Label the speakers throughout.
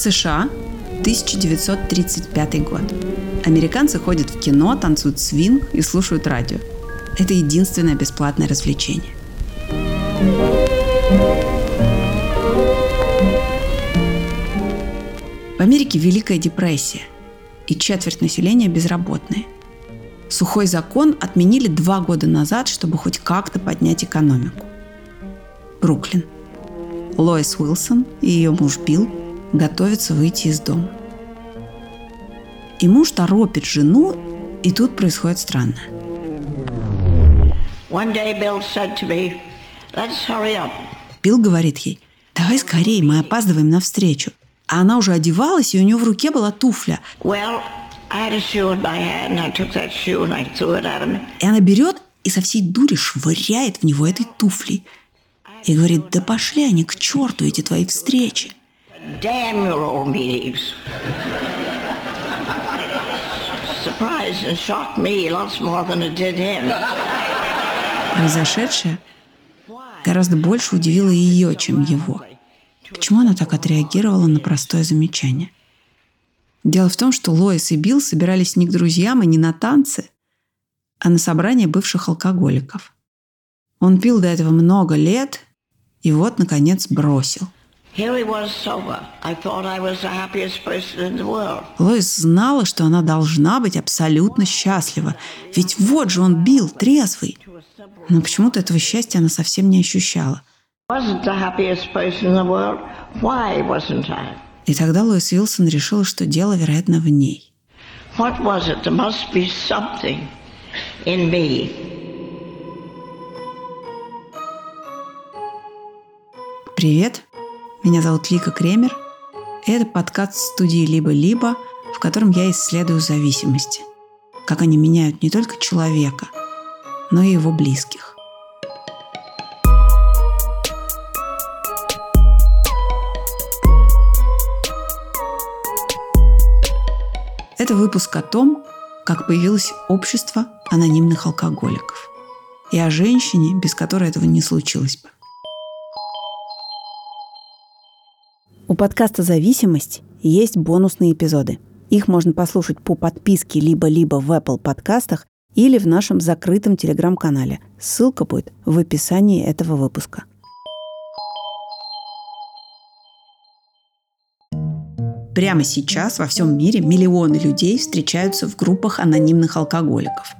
Speaker 1: США, 1935 год. Американцы ходят в кино, танцуют свинг и слушают радио. Это единственное бесплатное развлечение. В Америке Великая депрессия, и четверть населения безработные. Сухой закон отменили два года назад, чтобы хоть как-то поднять экономику. Бруклин. Лоис Уилсон и ее муж Билл готовятся выйти из дома. И муж торопит жену, и тут происходит странное. Me. Билл говорит ей, давай скорее, мы опаздываем на встречу. А она уже одевалась, и у нее в руке была туфля. Well, и она берет и со всей дури швыряет в него этой туфлей. И говорит, да пошли они к черту, эти твои встречи. Damn your old meetings. Surprised and shocked me lots more than it did him. Произошедшее гораздо больше удивило ее, чем его. Почему она так отреагировала на простое замечание? Дело в том, что Лоис и Билл собирались не к друзьям и не на танцы, а на собрание бывших алкоголиков. Он пил до этого много лет и вот, наконец, бросил – Лоис знала, что она должна быть абсолютно счастлива. Ведь вот же он бил, трезвый. Но почему-то этого счастья она совсем не ощущала. И тогда Лоис Уилсон решила, что дело, вероятно, в ней. Привет, меня зовут Вика Кремер, и это подкаст студии «Либо-либо», в котором я исследую зависимости, как они меняют не только человека, но и его близких. Это выпуск о том, как появилось общество анонимных алкоголиков и о женщине, без которой этого не случилось бы. У подкаста «Зависимость» есть бонусные эпизоды. Их можно послушать по подписке либо-либо в Apple подкастах или в нашем закрытом телеграм-канале. Ссылка будет в описании этого выпуска. Прямо сейчас во всем мире миллионы людей встречаются в группах анонимных алкоголиков.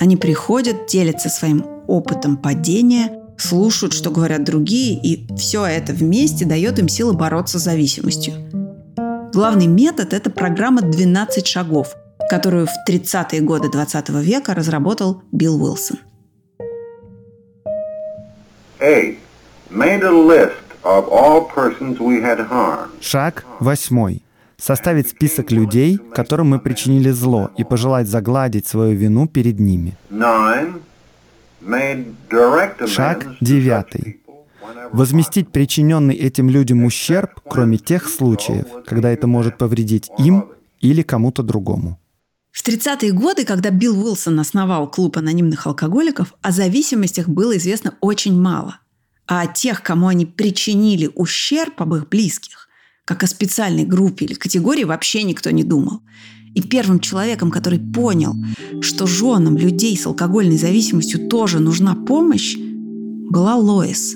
Speaker 1: Они приходят, делятся своим опытом падения – слушают, что говорят другие, и все это вместе дает им силы бороться с зависимостью. Главный метод – это программа «12 шагов», которую в 30-е годы 20 века разработал Билл Уилсон.
Speaker 2: Шаг восьмой. Составить список людей, которым мы причинили зло, и пожелать загладить свою вину перед ними. Шаг девятый. Возместить причиненный этим людям ущерб, кроме тех случаев, когда это может повредить им или кому-то другому.
Speaker 1: В 30-е годы, когда Билл Уилсон основал клуб анонимных алкоголиков, о зависимостях было известно очень мало. А о тех, кому они причинили ущерб об их близких, как о специальной группе или категории, вообще никто не думал. И первым человеком, который понял, что женам людей с алкогольной зависимостью тоже нужна помощь, была Лоис,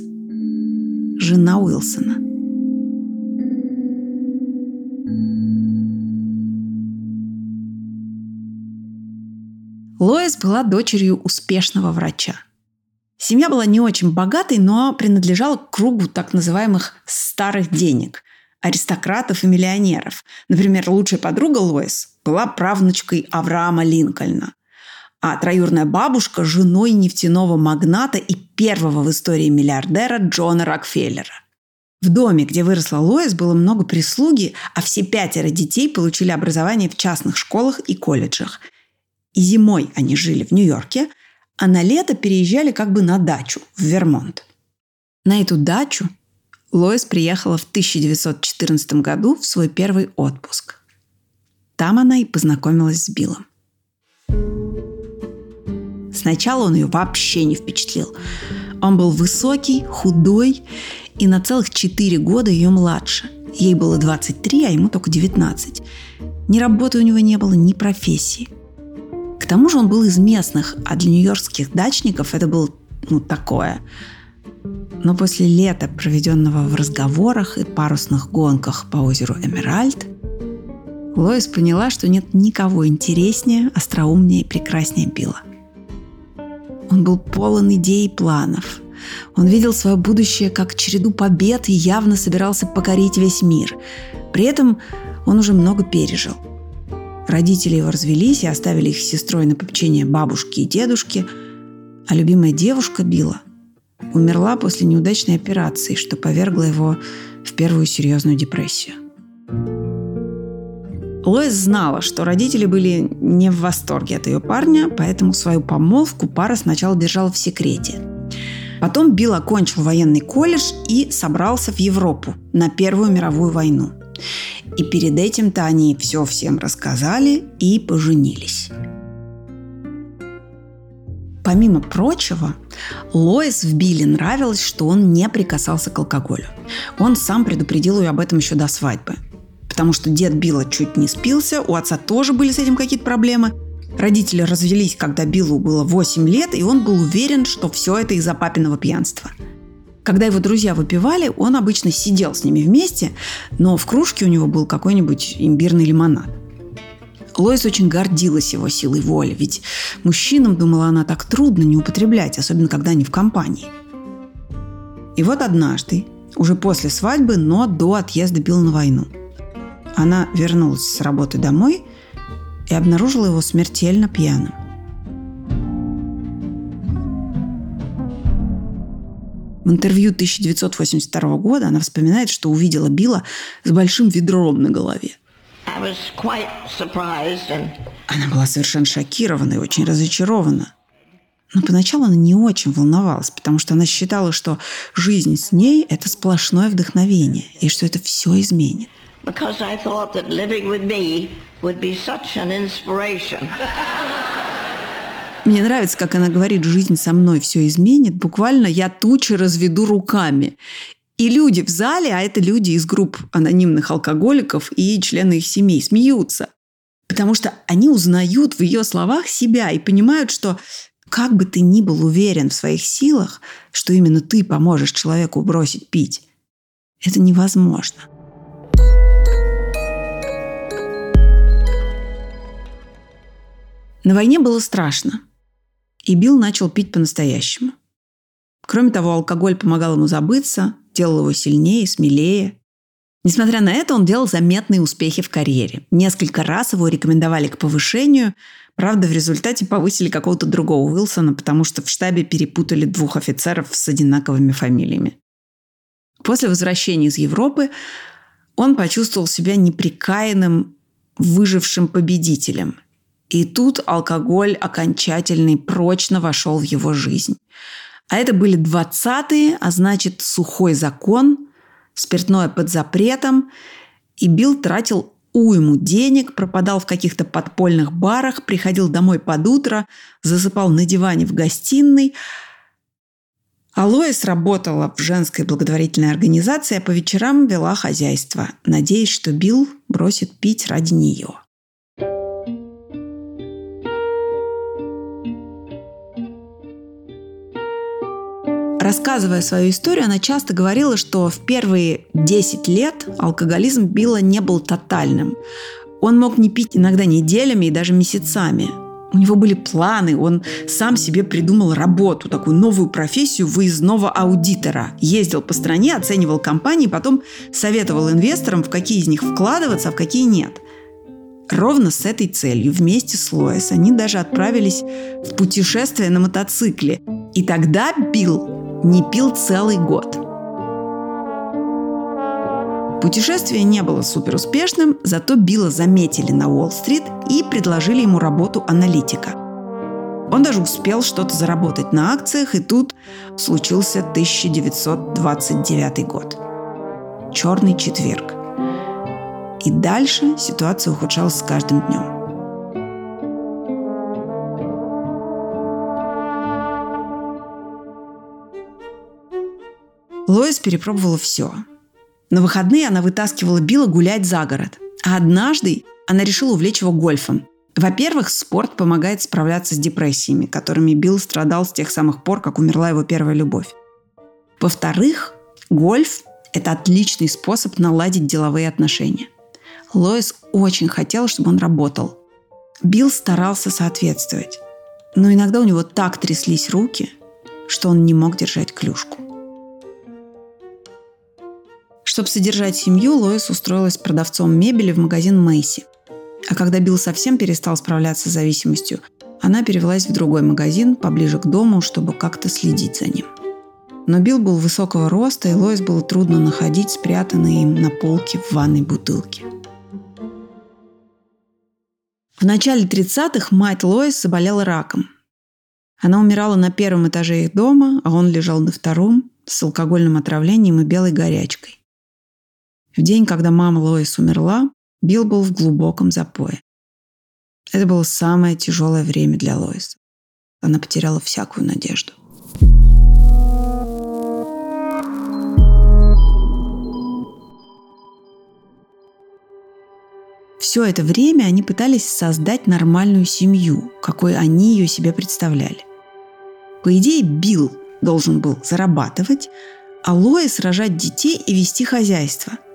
Speaker 1: жена Уилсона. Лоис была дочерью успешного врача. Семья была не очень богатой, но принадлежала к кругу так называемых «старых денег», аристократов и миллионеров. Например, лучшая подруга Лоис была правнучкой Авраама Линкольна, а троюрная бабушка – женой нефтяного магната и первого в истории миллиардера Джона Рокфеллера. В доме, где выросла Лоис, было много прислуги, а все пятеро детей получили образование в частных школах и колледжах. И зимой они жили в Нью-Йорке, а на лето переезжали как бы на дачу в Вермонт. На эту дачу Лоис приехала в 1914 году в свой первый отпуск. Там она и познакомилась с Биллом. Сначала он ее вообще не впечатлил. Он был высокий, худой и на целых четыре года ее младше. Ей было 23, а ему только 19. Ни работы у него не было, ни профессии. К тому же он был из местных, а для нью-йоркских дачников это было ну, такое. Но после лета, проведенного в разговорах и парусных гонках по озеру Эмеральд, Лоис поняла, что нет никого интереснее, остроумнее и прекраснее Билла. Он был полон идей и планов. Он видел свое будущее как череду побед и явно собирался покорить весь мир. При этом он уже много пережил. Родители его развелись и оставили их сестрой на попечение бабушки и дедушки, а любимая девушка Билла умерла после неудачной операции, что повергло его в первую серьезную депрессию. Лоис знала, что родители были не в восторге от ее парня, поэтому свою помолвку пара сначала держала в секрете. Потом Билл окончил военный колледж и собрался в Европу на Первую мировую войну. И перед этим-то они все всем рассказали и поженились. Помимо прочего, Лоис в Билле нравилось, что он не прикасался к алкоголю. Он сам предупредил ее об этом еще до свадьбы – потому что дед Билла чуть не спился, у отца тоже были с этим какие-то проблемы. Родители развелись, когда Биллу было 8 лет, и он был уверен, что все это из-за папиного пьянства. Когда его друзья выпивали, он обычно сидел с ними вместе, но в кружке у него был какой-нибудь имбирный лимонад. Лоис очень гордилась его силой воли, ведь мужчинам, думала она, так трудно не употреблять, особенно когда они в компании. И вот однажды, уже после свадьбы, но до отъезда Билла на войну – она вернулась с работы домой и обнаружила его смертельно пьяным. В интервью 1982 года она вспоминает, что увидела Билла с большим ведром на голове. Она была совершенно шокирована и очень разочарована. Но поначалу она не очень волновалась, потому что она считала, что жизнь с ней – это сплошное вдохновение, и что это все изменит because I thought that living with me would be such an inspiration. Мне нравится, как она говорит, жизнь со мной все изменит. Буквально я тучи разведу руками. И люди в зале, а это люди из групп анонимных алкоголиков и члены их семей, смеются. Потому что они узнают в ее словах себя и понимают, что как бы ты ни был уверен в своих силах, что именно ты поможешь человеку бросить пить, это невозможно. На войне было страшно. И Билл начал пить по-настоящему. Кроме того, алкоголь помогал ему забыться, делал его сильнее, смелее. Несмотря на это, он делал заметные успехи в карьере. Несколько раз его рекомендовали к повышению, правда, в результате повысили какого-то другого Уилсона, потому что в штабе перепутали двух офицеров с одинаковыми фамилиями. После возвращения из Европы он почувствовал себя неприкаянным, выжившим победителем – и тут алкоголь окончательно и прочно вошел в его жизнь. А это были 20-е, а значит сухой закон, спиртное под запретом. И Билл тратил уйму денег, пропадал в каких-то подпольных барах, приходил домой под утро, засыпал на диване в гостиной. А Лоис работала в женской благотворительной организации, а по вечерам вела хозяйство, надеясь, что Билл бросит пить ради нее. Рассказывая свою историю, она часто говорила, что в первые 10 лет алкоголизм Билла не был тотальным. Он мог не пить иногда неделями и даже месяцами. У него были планы, он сам себе придумал работу, такую новую профессию выездного аудитора. Ездил по стране, оценивал компании, потом советовал инвесторам, в какие из них вкладываться, а в какие нет. Ровно с этой целью вместе с Лоис они даже отправились в путешествие на мотоцикле. И тогда Билл не пил целый год. Путешествие не было супер успешным, зато Билла заметили на Уолл-стрит и предложили ему работу аналитика. Он даже успел что-то заработать на акциях, и тут случился 1929 год. Черный четверг. И дальше ситуация ухудшалась с каждым днем. Лоис перепробовала все. На выходные она вытаскивала Билла гулять за город. А однажды она решила увлечь его гольфом. Во-первых, спорт помогает справляться с депрессиями, которыми Билл страдал с тех самых пор, как умерла его первая любовь. Во-вторых, гольф – это отличный способ наладить деловые отношения. Лоис очень хотела, чтобы он работал. Билл старался соответствовать. Но иногда у него так тряслись руки, что он не мог держать клюшку. Чтобы содержать семью, Лоис устроилась продавцом мебели в магазин Мэйси. А когда Билл совсем перестал справляться с зависимостью, она перевелась в другой магазин, поближе к дому, чтобы как-то следить за ним. Но Билл был высокого роста, и Лоис было трудно находить спрятанные им на полке в ванной бутылке. В начале 30-х мать Лоис заболела раком. Она умирала на первом этаже их дома, а он лежал на втором с алкогольным отравлением и белой горячкой. В день, когда мама Лоис умерла, Билл был в глубоком запое. Это было самое тяжелое время для Лоис. Она потеряла всякую надежду. Все это время они пытались создать нормальную семью, какой они ее себе представляли. По идее, Билл должен был зарабатывать, а Лоис рожать детей и вести хозяйство –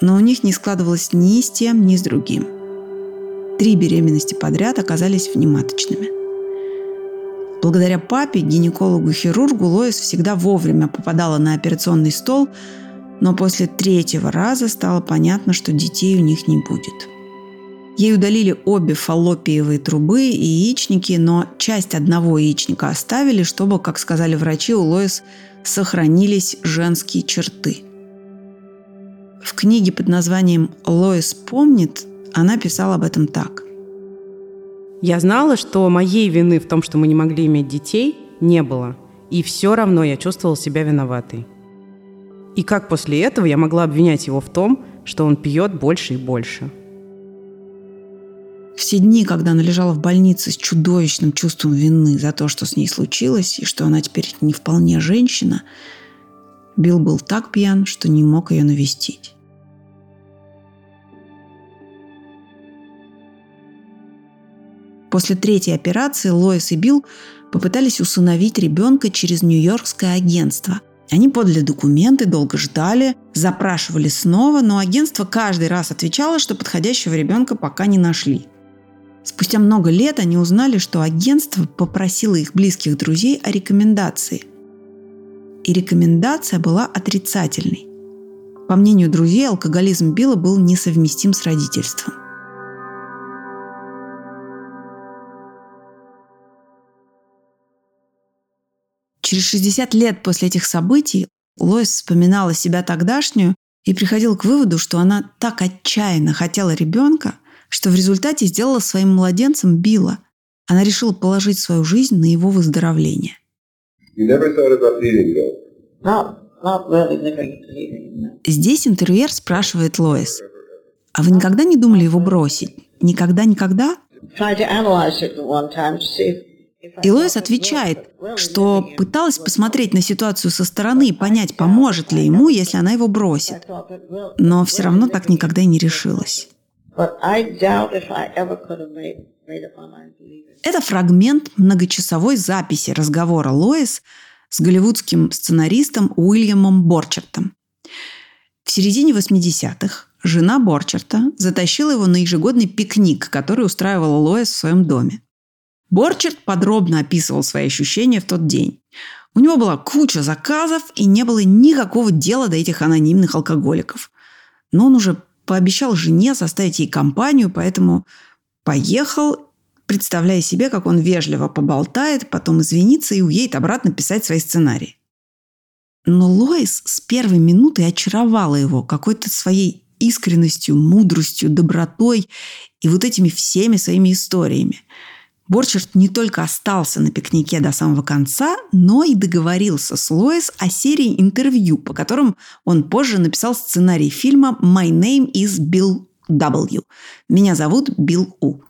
Speaker 1: но у них не складывалось ни с тем, ни с другим. Три беременности подряд оказались внематочными. Благодаря папе, гинекологу-хирургу, Лоис всегда вовремя попадала на операционный стол, но после третьего раза стало понятно, что детей у них не будет. Ей удалили обе фаллопиевые трубы и яичники, но часть одного яичника оставили, чтобы, как сказали врачи, у Лоис сохранились женские черты – в книге под названием «Лоис помнит» она писала об этом так.
Speaker 3: «Я знала, что моей вины в том, что мы не могли иметь детей, не было. И все равно я чувствовала себя виноватой. И как после этого я могла обвинять его в том, что он пьет больше и больше?»
Speaker 1: Все дни, когда она лежала в больнице с чудовищным чувством вины за то, что с ней случилось, и что она теперь не вполне женщина, Билл был так пьян, что не мог ее навестить. После третьей операции Лоис и Билл попытались усыновить ребенка через Нью-Йоркское агентство. Они подали документы, долго ждали, запрашивали снова, но агентство каждый раз отвечало, что подходящего ребенка пока не нашли. Спустя много лет они узнали, что агентство попросило их близких друзей о рекомендации. И рекомендация была отрицательной. По мнению друзей, алкоголизм Билла был несовместим с родительством. Через 60 лет после этих событий Лоис вспоминала себя тогдашнюю и приходила к выводу, что она так отчаянно хотела ребенка, что в результате сделала своим младенцем Билла. Она решила положить свою жизнь на его выздоровление. Здесь интервьюер спрашивает Лоис, а вы никогда не думали его бросить? Никогда-никогда? И Лоис отвечает, что пыталась посмотреть на ситуацию со стороны и понять, поможет ли ему, если она его бросит. Но все равно так никогда и не решилась. Это фрагмент многочасовой записи разговора Лоис с голливудским сценаристом Уильямом Борчертом. В середине 80-х жена Борчерта затащила его на ежегодный пикник, который устраивала Лоис в своем доме. Борчерт подробно описывал свои ощущения в тот день. У него была куча заказов и не было никакого дела до этих анонимных алкоголиков. Но он уже пообещал жене составить ей компанию, поэтому поехал, представляя себе, как он вежливо поболтает, потом извинится и уедет обратно писать свои сценарии. Но Лоис с первой минуты очаровала его какой-то своей искренностью, мудростью, добротой и вот этими всеми своими историями – Борчерт не только остался на пикнике до самого конца, но и договорился с Лоис о серии интервью, по которым он позже написал сценарий фильма «My name is Bill W». «Меня зовут Билл У».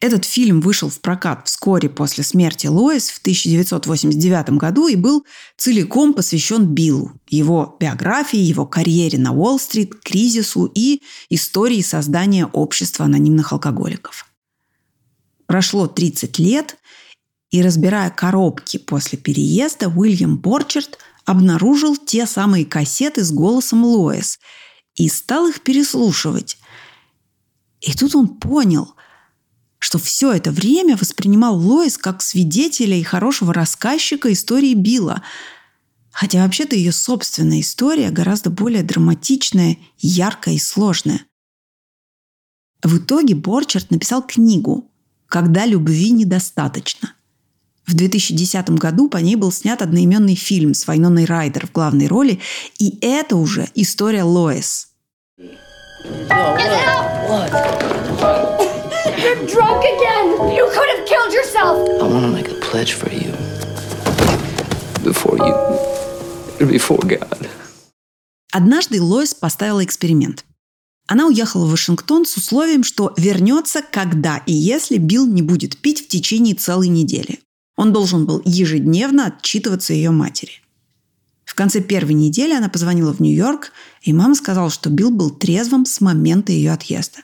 Speaker 1: Этот фильм вышел в прокат вскоре после смерти Лоис в 1989 году и был целиком посвящен Биллу, его биографии, его карьере на Уолл-стрит, кризису и истории создания общества анонимных алкоголиков. Прошло 30 лет, и разбирая коробки после переезда, Уильям Борчерт обнаружил те самые кассеты с голосом Лоис и стал их переслушивать. И тут он понял, что все это время воспринимал Лоис как свидетеля и хорошего рассказчика истории Билла. Хотя вообще-то ее собственная история гораздо более драматичная, яркая и сложная. В итоге Борчерт написал книгу «Когда любви недостаточно». В 2010 году по ней был снят одноименный фильм с Вайноной Райдер в главной роли, и это уже история Лоис. You're drunk again. You could have killed yourself. I want to make a pledge for you. Before you... Before God. Однажды Лоис поставила эксперимент. Она уехала в Вашингтон с условием, что вернется, когда и если Билл не будет пить в течение целой недели. Он должен был ежедневно отчитываться ее матери. В конце первой недели она позвонила в Нью-Йорк, и мама сказала, что Билл был трезвым с момента ее отъезда.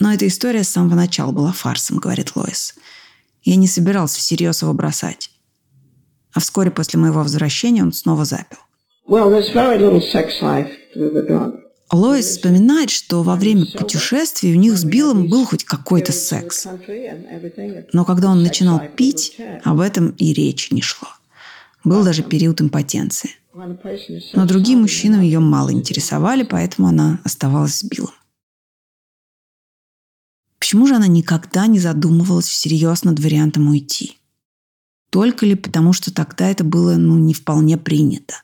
Speaker 1: Но эта история с самого начала была фарсом, говорит Лоис. Я не собирался всерьез его бросать. А вскоре после моего возвращения он снова запил. Well, Лоис вспоминает, что во время путешествий у них с Биллом был хоть какой-то секс. Но когда он начинал пить, об этом и речи не шло. Был даже период импотенции. Но другие мужчины ее мало интересовали, поэтому она оставалась с Биллом. Почему же она никогда не задумывалась всерьез над вариантом уйти? Только ли потому, что тогда это было ну, не вполне принято?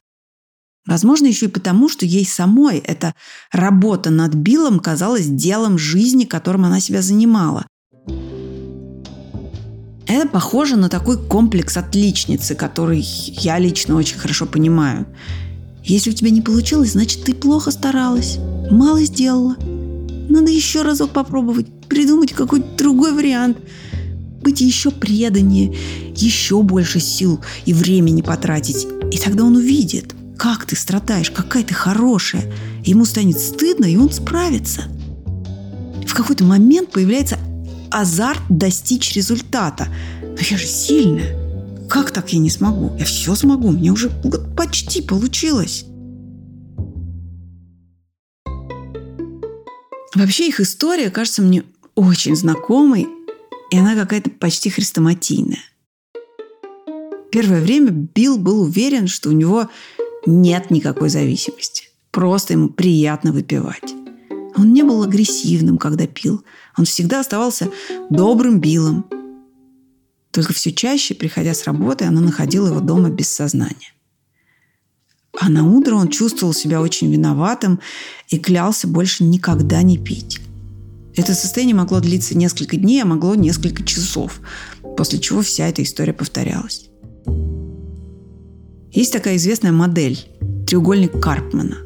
Speaker 1: Возможно, еще и потому, что ей самой эта работа над Биллом казалась делом жизни, которым она себя занимала. Это похоже на такой комплекс отличницы, который я лично очень хорошо понимаю. Если у тебя не получилось, значит, ты плохо старалась, мало сделала. Надо еще разок попробовать, придумать какой-то другой вариант. Быть еще преданнее, еще больше сил и времени потратить. И тогда он увидит, как ты страдаешь, какая ты хорошая. Ему станет стыдно, и он справится. В какой-то момент появляется азарт достичь результата. Но я же сильная. Как так я не смогу? Я все смогу. Мне уже почти получилось. Вообще их история кажется мне очень знакомой, и она какая-то почти хрестоматийная. Первое время Билл был уверен, что у него нет никакой зависимости. Просто ему приятно выпивать. Он не был агрессивным, когда пил. Он всегда оставался добрым Биллом. Только все чаще, приходя с работы, она находила его дома без сознания. А на утро он чувствовал себя очень виноватым и клялся больше никогда не пить. Это состояние могло длиться несколько дней, а могло несколько часов, после чего вся эта история повторялась. Есть такая известная модель – треугольник Карпмана.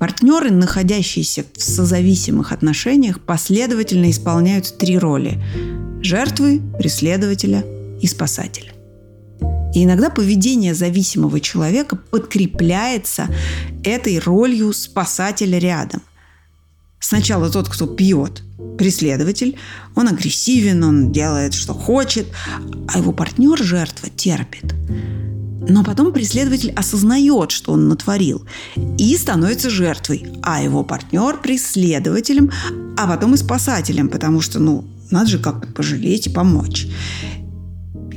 Speaker 1: Партнеры, находящиеся в созависимых отношениях, последовательно исполняют три роли – жертвы, преследователя и спасателя. И иногда поведение зависимого человека подкрепляется этой ролью спасателя рядом. Сначала тот, кто пьет, преследователь, он агрессивен, он делает, что хочет, а его партнер, жертва, терпит. Но потом преследователь осознает, что он натворил, и становится жертвой, а его партнер – преследователем, а потом и спасателем, потому что, ну, надо же как-то пожалеть и помочь.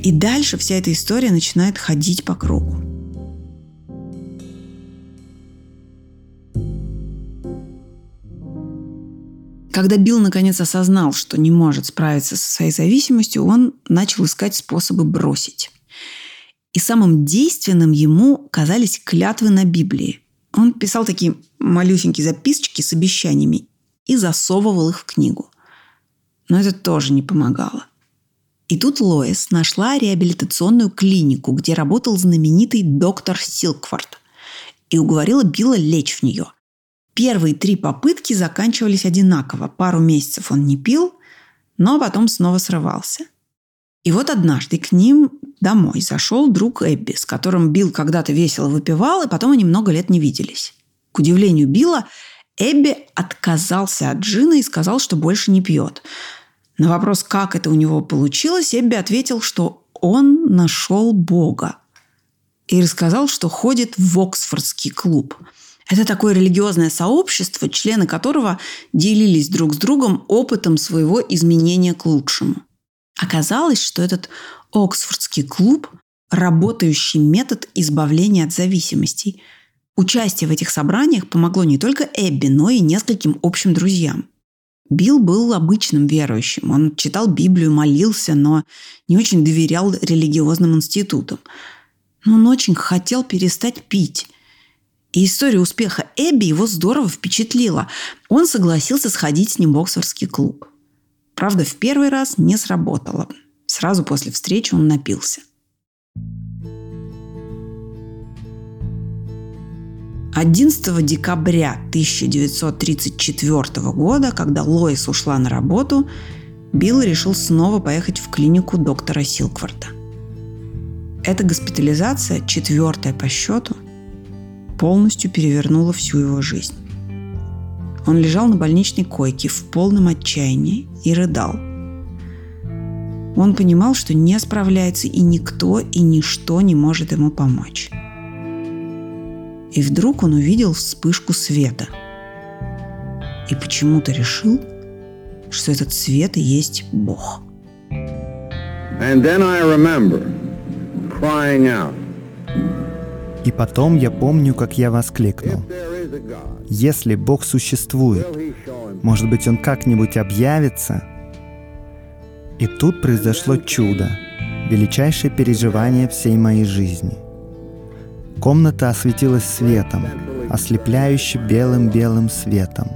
Speaker 1: И дальше вся эта история начинает ходить по кругу. Когда Билл наконец осознал, что не может справиться со своей зависимостью, он начал искать способы бросить. И самым действенным ему казались клятвы на Библии. Он писал такие малюсенькие записочки с обещаниями и засовывал их в книгу. Но это тоже не помогало. И тут Лоис нашла реабилитационную клинику, где работал знаменитый доктор Силкфорд, и уговорила Билла лечь в нее. Первые три попытки заканчивались одинаково. Пару месяцев он не пил, но потом снова срывался. И вот однажды к ним домой зашел друг Эбби, с которым Билл когда-то весело выпивал, и потом они много лет не виделись. К удивлению Билла, Эбби отказался от джина и сказал, что больше не пьет. На вопрос, как это у него получилось, Эбби ответил, что он нашел Бога. И рассказал, что ходит в Оксфордский клуб. Это такое религиозное сообщество, члены которого делились друг с другом опытом своего изменения к лучшему. Оказалось, что этот Оксфордский клуб – работающий метод избавления от зависимостей. Участие в этих собраниях помогло не только Эбби, но и нескольким общим друзьям. Билл был обычным верующим. Он читал Библию, молился, но не очень доверял религиозным институтам. Но он очень хотел перестать пить. И история успеха Эбби его здорово впечатлила. Он согласился сходить с ним в Оксфордский клуб. Правда, в первый раз не сработало. Сразу после встречи он напился. Одиннадцатого декабря 1934 года, когда Лоис ушла на работу, Билл решил снова поехать в клинику доктора Силкварта. Эта госпитализация, четвертая по счету, полностью перевернула всю его жизнь. Он лежал на больничной койке в полном отчаянии и рыдал. Он понимал, что не справляется и никто и ничто не может ему помочь. И вдруг он увидел вспышку света. И почему-то решил, что этот свет и есть Бог.
Speaker 2: И потом я помню, как я воскликнул. Если Бог существует, может быть, Он как-нибудь объявится? И тут произошло чудо, величайшее переживание всей моей жизни. Комната осветилась светом, ослепляюще белым-белым светом.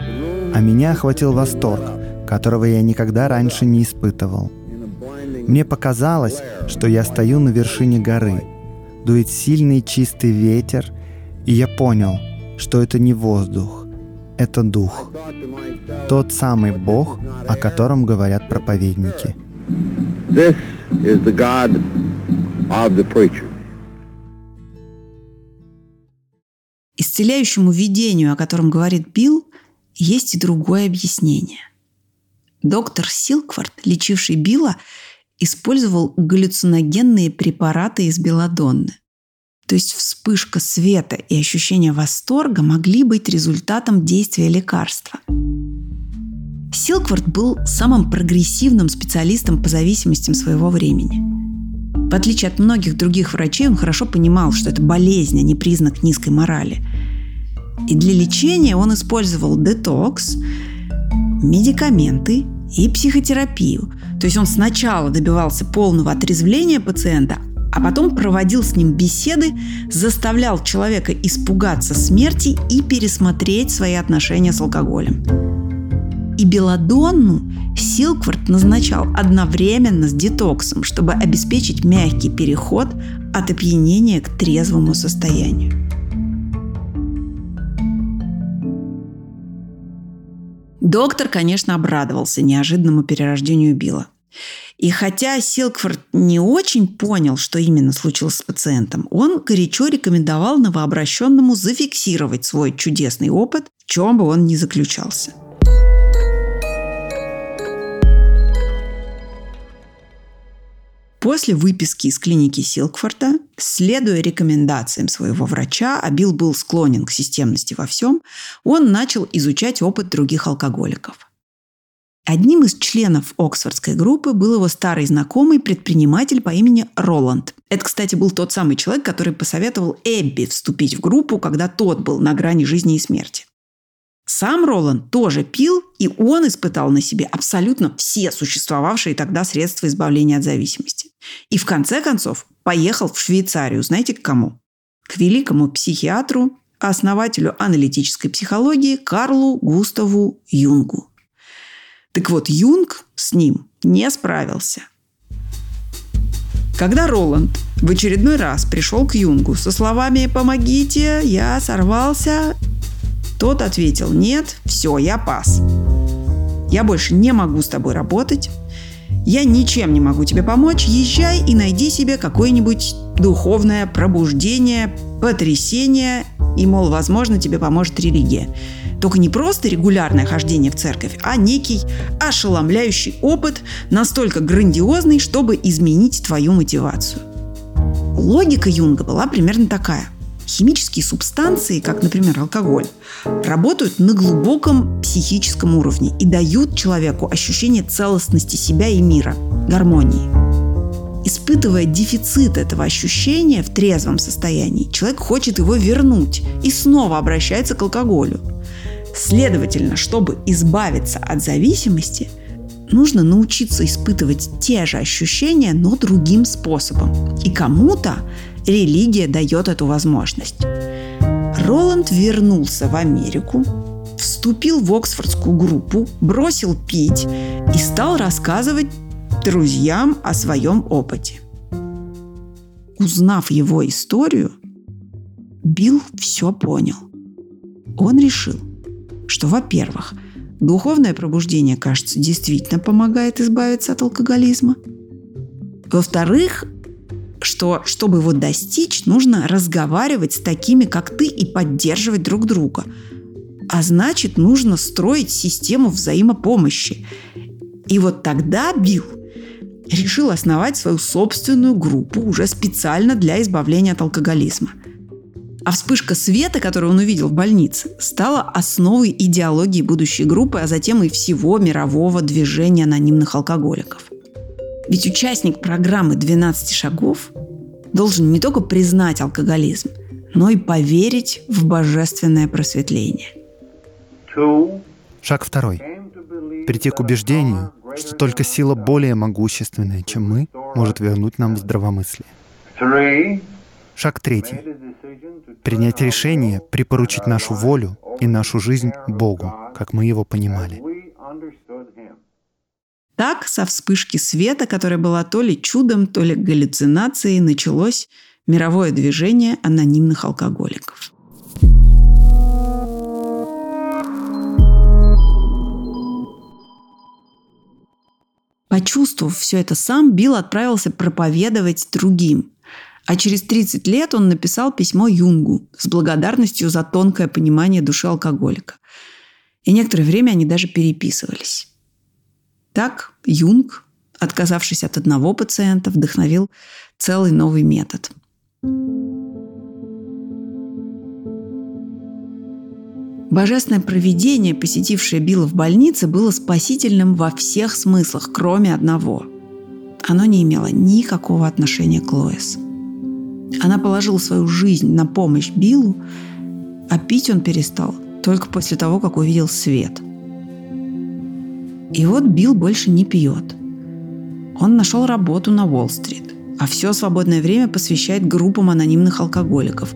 Speaker 2: А меня охватил восторг, которого я никогда раньше не испытывал. Мне показалось, что я стою на вершине горы. Дует сильный чистый ветер, и я понял, что это не воздух, это дух. Тот самый Бог, о котором говорят проповедники.
Speaker 1: Исцеляющему видению, о котором говорит Билл, есть и другое объяснение. Доктор Силквард, лечивший Билла, использовал галлюциногенные препараты из белладонны. То есть вспышка света и ощущение восторга могли быть результатом действия лекарства. Силквард был самым прогрессивным специалистом по зависимостям своего времени. В отличие от многих других врачей, он хорошо понимал, что это болезнь, а не признак низкой морали. И для лечения он использовал детокс, медикаменты и психотерапию. То есть он сначала добивался полного отрезвления пациента, а потом проводил с ним беседы, заставлял человека испугаться смерти и пересмотреть свои отношения с алкоголем. И белладонну Силквард назначал одновременно с детоксом, чтобы обеспечить мягкий переход от опьянения к трезвому состоянию. Доктор, конечно, обрадовался неожиданному перерождению Билла. И хотя Силкфорд не очень понял, что именно случилось с пациентом, он горячо рекомендовал новообращенному зафиксировать свой чудесный опыт, в чем бы он ни заключался. После выписки из клиники Силкфорда, следуя рекомендациям своего врача, а Билл был склонен к системности во всем, он начал изучать опыт других алкоголиков. Одним из членов Оксфордской группы был его старый знакомый предприниматель по имени Роланд. Это, кстати, был тот самый человек, который посоветовал Эбби вступить в группу, когда тот был на грани жизни и смерти. Сам Роланд тоже пил, и он испытал на себе абсолютно все существовавшие тогда средства избавления от зависимости. И в конце концов поехал в Швейцарию, знаете, к кому? К великому психиатру, основателю аналитической психологии Карлу Густаву Юнгу. Так вот, Юнг с ним не справился. Когда Роланд в очередной раз пришел к Юнгу со словами «Помогите, я сорвался», Тот ответил, нет, все, я пас. Я больше не могу с тобой работать. Я ничем не могу тебе помочь. Езжай и найди себе какое-нибудь духовное пробуждение, потрясение, и, мол, возможно, тебе поможет религия. Только не просто регулярное хождение в церковь, а некий ошеломляющий опыт, настолько грандиозный, чтобы изменить твою мотивацию. Логика Юнга была примерно такая. Химические субстанции, как, например, алкоголь, работают на глубоком психическом уровне и дают человеку ощущение целостности себя и мира, гармонии. Испытывая дефицит этого ощущения в трезвом состоянии, человек хочет его вернуть и снова обращается к алкоголю. Следовательно, чтобы избавиться от зависимости, нужно научиться испытывать те же ощущения, но другим способом. И кому-то религия дает эту возможность. Роланд вернулся в Америку, вступил в Оксфордскую группу, бросил пить и стал рассказывать друзьям о своем опыте. Узнав его историю, Билл все понял. Он решил, что, во-первых, духовное пробуждение, кажется, действительно помогает избавиться от алкоголизма. Во-вторых, что, чтобы его достичь, нужно разговаривать с такими, как ты, и поддерживать друг друга. А значит, нужно строить систему взаимопомощи. И вот тогда Билл решил основать свою собственную группу уже специально для избавления от алкоголизма – а вспышка света, которую он увидел в больнице, стала основой идеологии будущей группы, а затем и всего мирового движения анонимных алкоголиков. Ведь участник программы «12 шагов» должен не только признать алкоголизм, но и поверить в божественное просветление.
Speaker 2: Шаг второй. Прийти к убеждению, что только сила более могущественная, чем мы, может вернуть нам здравомыслие. Шаг третий. Принять решение припоручить нашу волю и нашу жизнь Богу, как мы его понимали.
Speaker 1: Так, со вспышки света, которая была то ли чудом, то ли галлюцинацией, началось мировое движение анонимных алкоголиков. Почувствовав все это сам, Билл отправился проповедовать другим, а через 30 лет он написал письмо Юнгу с благодарностью за тонкое понимание души алкоголика. И некоторое время они даже переписывались. Так Юнг, отказавшись от одного пациента, вдохновил целый новый метод. Божественное провидение, посетившее Билла в больнице, было спасительным во всех смыслах, кроме одного. Оно не имело никакого отношения к Лоис – она положила свою жизнь на помощь Биллу, а пить он перестал только после того, как увидел свет. И вот Билл больше не пьет. Он нашел работу на Уолл-стрит, а все свободное время посвящает группам анонимных алкоголиков.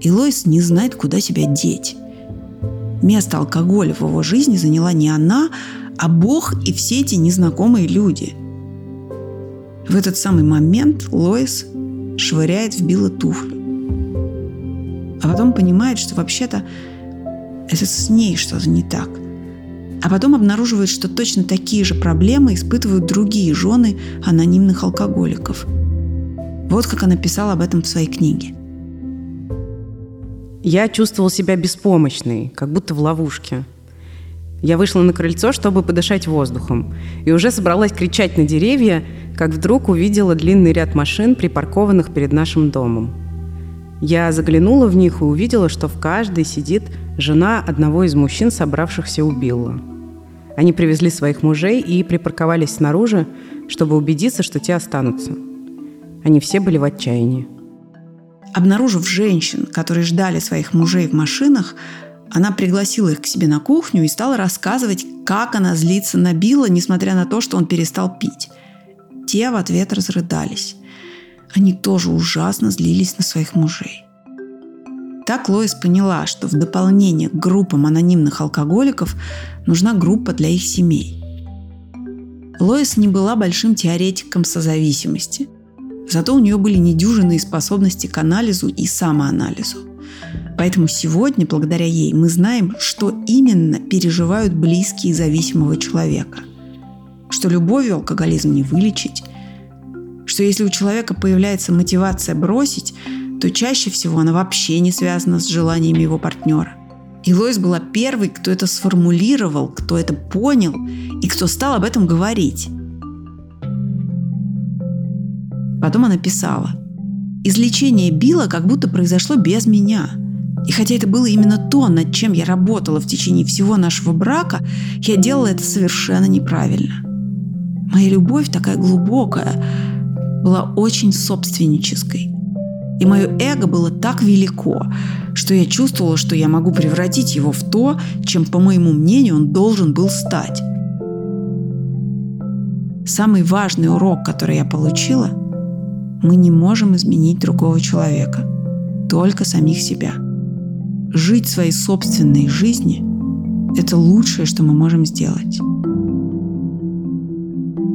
Speaker 1: И Лоис не знает, куда себя деть. Место алкоголя в его жизни заняла не она, а Бог и все эти незнакомые люди. В этот самый момент Лоис швыряет в Билла туфлю. А потом понимает, что вообще-то это с ней что-то не так. А потом обнаруживает, что точно такие же проблемы испытывают другие жены анонимных алкоголиков. Вот как она писала об этом в своей книге.
Speaker 3: Я чувствовал себя беспомощной, как будто в ловушке. Я вышла на крыльцо, чтобы подышать воздухом, и уже собралась кричать на деревья, как вдруг увидела длинный ряд машин, припаркованных перед нашим домом. Я заглянула в них и увидела, что в каждой сидит жена одного из мужчин, собравшихся у Билла. Они привезли своих мужей и припарковались снаружи, чтобы убедиться, что те останутся. Они все были в отчаянии.
Speaker 1: Обнаружив женщин, которые ждали своих мужей в машинах, она пригласила их к себе на кухню и стала рассказывать, как она злится на Билла, несмотря на то, что он перестал пить. Те в ответ разрыдались. Они тоже ужасно злились на своих мужей. Так Лоис поняла, что в дополнение к группам анонимных алкоголиков нужна группа для их семей. Лоис не была большим теоретиком созависимости. Зато у нее были недюжинные способности к анализу и самоанализу – Поэтому сегодня, благодаря ей, мы знаем, что именно переживают близкие зависимого человека. Что любовью алкоголизм не вылечить, что если у человека появляется мотивация бросить, то чаще всего она вообще не связана с желаниями его партнера. И Лоис была первой, кто это сформулировал, кто это понял и кто стал об этом говорить. Потом она писала. «Излечение Билла как будто произошло без меня. И хотя это было именно то, над чем я работала в течение всего нашего брака, я делала это совершенно неправильно. Моя любовь такая глубокая, была очень собственнической. И мое эго было так велико, что я чувствовала, что я могу превратить его в то, чем, по моему мнению, он должен был стать. Самый важный урок, который я получила – мы не можем изменить другого человека, только самих себя. Жить своей собственной жизни – это лучшее, что мы можем сделать.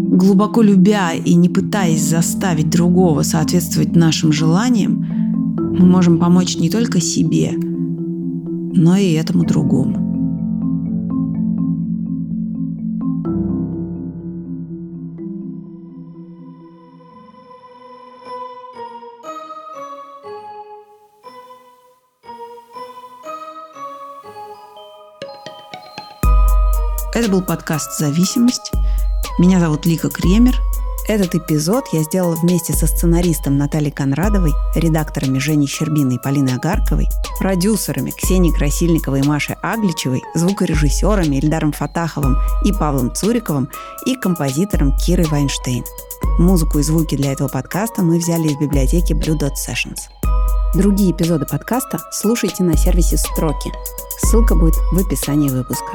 Speaker 1: Глубоко любя и не пытаясь заставить другого соответствовать нашим желаниям, мы можем помочь не только себе, но и этому другому. Это был подкаст «Зависимость». Меня зовут Лика Кремер. Этот эпизод я сделала вместе со сценаристом Натальей Конрадовой, редакторами Женей Щербиной и Полиной Агарковой, продюсерами Ксенией Красильниковой и Машей Агличевой, звукорежиссерами Ильдаром Фатаховым и Павлом Цуриковым и композитором Кирой Вайнштейн. Музыку и звуки для этого подкаста мы взяли из библиотеки Blue Dot Sessions. Другие эпизоды подкаста слушайте на сервисе «Строки». Ссылка будет в описании выпуска.